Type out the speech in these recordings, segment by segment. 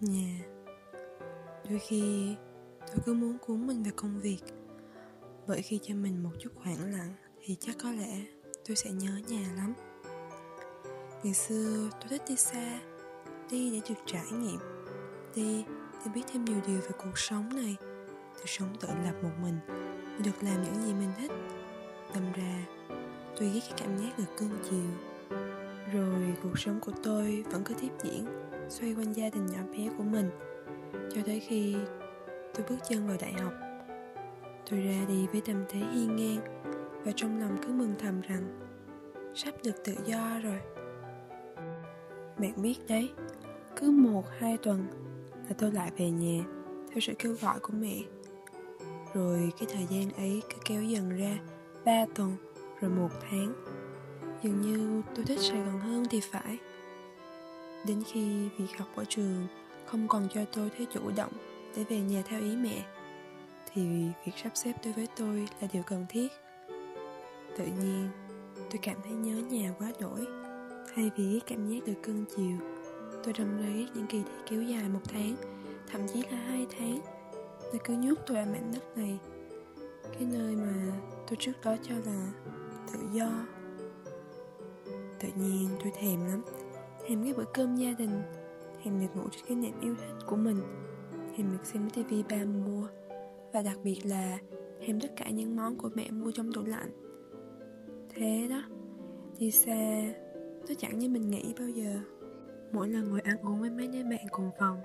Nhà Đôi khi tôi cứ muốn cuốn mình vào công việc. Bởi khi cho mình một chút khoảng lặng Thì chắc có lẽ tôi sẽ nhớ nhà lắm. Ngày xưa tôi thích đi xa, Đi để được trải nghiệm, Đi để biết thêm nhiều điều về cuộc sống này. Được sống tự lập một mình, được làm những gì mình thích. Đâm ra, tôi ghét cái cảm giác được cưng chiều. Rồi cuộc sống của tôi vẫn cứ tiếp diễn. Xoay quanh gia đình nhỏ bé của mình. Cho tới khi tôi bước chân vào đại học, Tôi ra đi với tâm thế hiên ngang Và trong lòng cứ mừng thầm rằng Sắp được tự do rồi. Bạn biết đấy, Cứ một, hai tuần Là tôi lại về nhà Theo sự kêu gọi của mẹ. Rồi cái thời gian ấy cứ kéo dần ra, ba tuần Rồi một tháng. Dường như tôi thích Sài Gòn hơn thì phải. Đến khi việc học ở trường Không còn cho tôi thế chủ động Để về nhà theo ý mẹ, Thì việc sắp xếp đối với tôi là điều cần thiết. Tự nhiên, tôi cảm thấy nhớ nhà quá đổi. Thay vì cảm giác được cưng chiều, Tôi đâm ra những kỳ thi kéo dài một tháng, Thậm chí là hai tháng. Nó cứ nhốt tôi ở mảnh đất này, Cái nơi mà tôi trước đó cho là tự do. Tự nhiên tôi thèm lắm. Thèm cái bữa cơm gia đình, Thèm được ngủ trên cái nệm yêu thích của mình, Thèm được xem tivi ba mua. Và đặc biệt là Thèm tất cả những món của mẹ mua trong tủ lạnh. Thế đó, Đi xa Nó chẳng như mình nghĩ bao giờ. Mỗi lần ngồi ăn uống với mấy đứa bạn cùng phòng,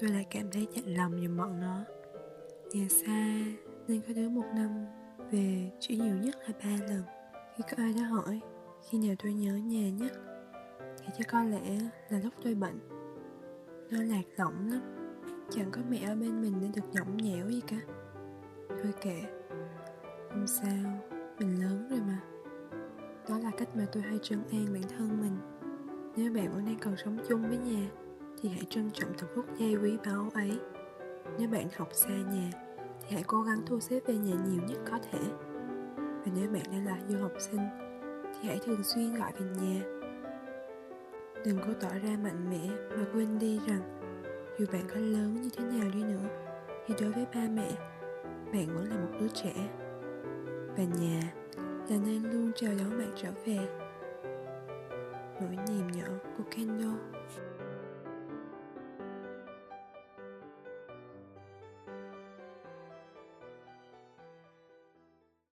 Tôi lại cảm thấy chạnh lòng giùm bọn nó. Nhà xa Nên có đứa một năm Về chỉ nhiều nhất là ba lần. Khi có ai đó hỏi, Khi nào tôi nhớ nhà nhất? Thì có lẽ là lúc tôi bệnh. Nó lạc lõng lắm. Chẳng có mẹ ở bên mình để được nhõng nhẽo gì cả. Thôi kệ. Không sao. Mình lớn rồi mà. Đó là cách mà tôi hay trấn an bản thân mình. Nếu bạn vẫn đang còn sống chung với nhà, Thì hãy trân trọng từng phút giây quý báu ấy. Nếu bạn học xa nhà, Thì hãy cố gắng thu xếp về nhà nhiều nhất có thể. Và nếu bạn đang là du học sinh, Thì hãy thường xuyên gọi về nhà. Đừng cố tỏ ra mạnh mẽ Mà quên đi rằng Dù bạn có lớn như thế nào đi nữa, Thì đối với ba mẹ, Bạn vẫn là một đứa trẻ. Và nhà là nơi luôn chờ đón bạn trở về. Nỗi niềm nhỏ của Kendall.